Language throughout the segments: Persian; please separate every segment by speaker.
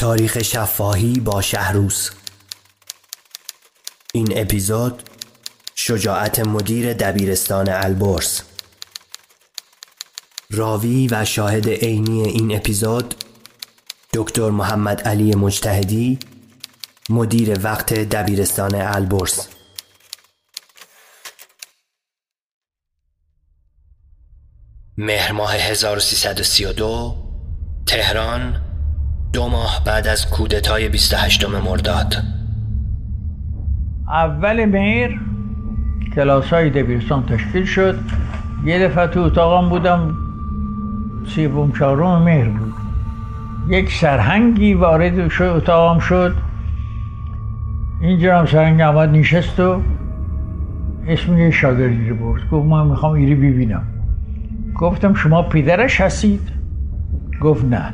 Speaker 1: تاریخ شفاهی با شهروز. این اپیزود شجاعت مدیر دبیرستان البرز. راوی و شاهد عینی این اپیزود دکتر محمد علی مجتهدی مدیر وقت دبیرستان البرز. مهر ماه 1332 تهران دو ماه بعد از کودتای 28 مرداد.
Speaker 2: اول مهر کلاس های دبیرستان تشکیل شد. یه دفعه تو اتاقم بودم. سیوم چهارم مهر بود. یک سرهنگی وارد شد اتاقم شد. اینجا هم سرهنگ آمد نشست و اسم یه شاگردی رو برد. گفت من می‌خوام ایری ببینم گفتم شما پدرش هستید؟ گفت نه.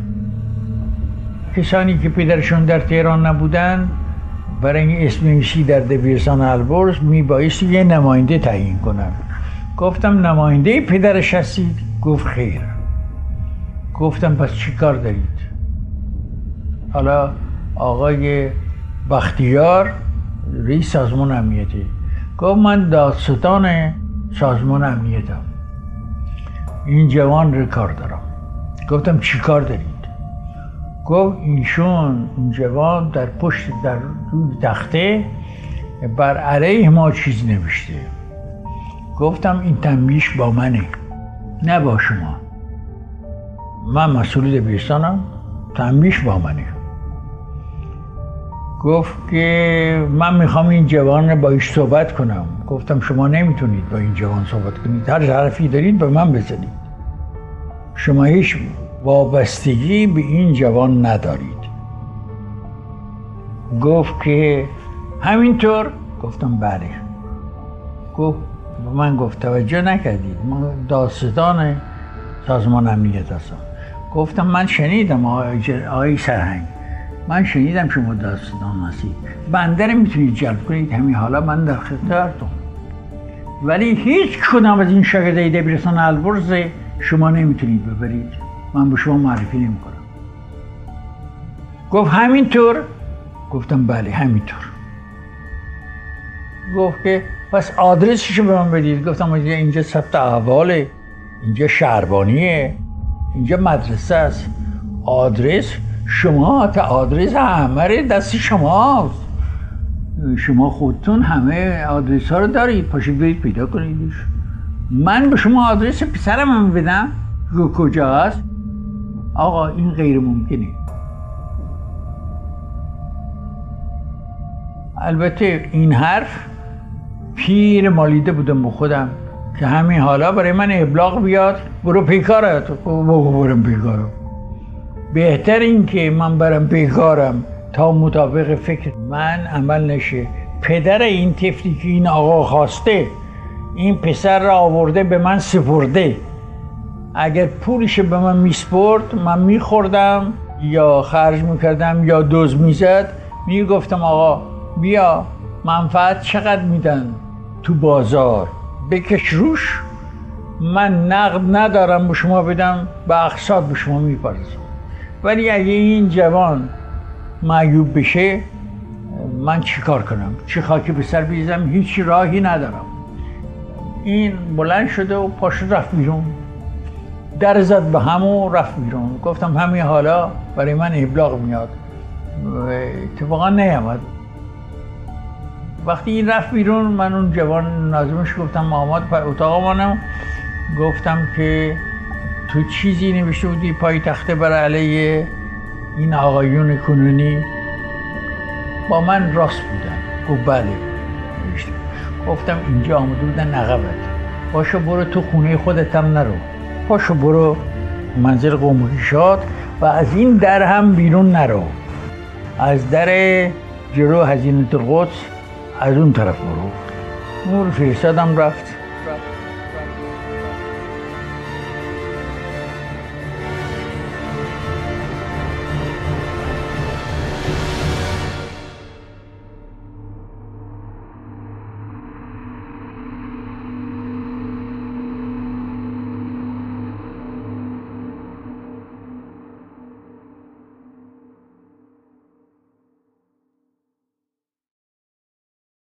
Speaker 2: کسانی که پدرشون در تهران نبودن برای این اسم نویسی در دبیرستان البرز میبایستی یه نماینده تعیین کنن. گفتم نماینده پدرش هستید؟ گفت خیر. گفتم پس چی کار دارید؟ حالا آقای بختیار رئیس سازمان امنیتی. گفت من دادستان سازمان امنیتم. این جوان رو کار دارم. گفتم چی کار دارید؟ گفت ایشون جوان در پشت در تخته بر علیه ما چیز نوشته. گفتم این تنبیش با منه نه با شما. من مسئول دبیرستانم تنبیش با منه. گفت که من می‌خوام این جوان با ایش صحبت کنم. گفتم شما نمی‌تونید با این جوان صحبت کنید. هر حرفی دارید به من بزنید. شما هیچ وابستگی به این جوان ندارید. گفت که همینطور گفتم بله. گفت من گفت توجه نکردید. من داستان سازمان امنیت هستم گفتم من شنیدم آقای سرهنگ. من شنیدم شما داستان هستید بنده می‌تونید جلب کنید. همین حالا من در خطرتون ولی هیچ کدام از این شاگردای دبیرستان البرز شما نمی‌تونید ببرید. من به شما معرفی نمی کنم. گفت همینطور؟ گفتم بله همینطور. گفت که پس آدرسشو به من بدید. گفتم اینجا ثبت احواله. اینجا شهربانیه. اینجا مدرسه است. آدرس شما تا آدرس همه دست شماست. شما خودتون همه آدرس ها رو دارید. پاشید برید پیدا کنیدش. من به شما آدرس پسرم هم بدم. کجا هست آقا این غیر ممکنه. البته این حرف پیر مالیده بودم به خودم که همین حالا برای من ابلاغ بیاد. برو پیکارت بگو برم پیکارم بهتر این که من برم پیکارم تا مطابق فکر. من عمل نشه. پدر این طفلی که این آقا خواسته. این پسر را آورده به من سپرده. اگر پولش به من میسپرد من میخوردم یا خرج می‌کردم یا دوز می‌زد می‌گفتم آقا بیا منفعت چقدر میدن تو بازار؟ بکش روش من نقد ندارم به شما بدم به اقساط به شما میپرزم ولی اگه این جوان معیوب بشه من چیکار کنم؟ چی خاکی به سر بیزم هیچ راهی ندارم. این بلند شده و پاشو رفت بیرون. در زد به همون رفت بیرون. گفتم همین حالا برای من ابلاغ میاد. اتفاقا نیامد. وقتی این رفت بیرون من اون جوان نازمش گفتم محمد پای اتاق گفتم که تو چیزی نوشته بودی پای تخته بر علیه این آقایون کنونی؟ با من راست بودن. گفت بله. گفتم اینجا آمده بودن نقبت باشو برو تو خونه خودتم نرو. پاشو برو منزل شاد و از این در هم بیرون نرو. از در جلو هزینه القدس از اون طرف برو. نور فرستادم رفت.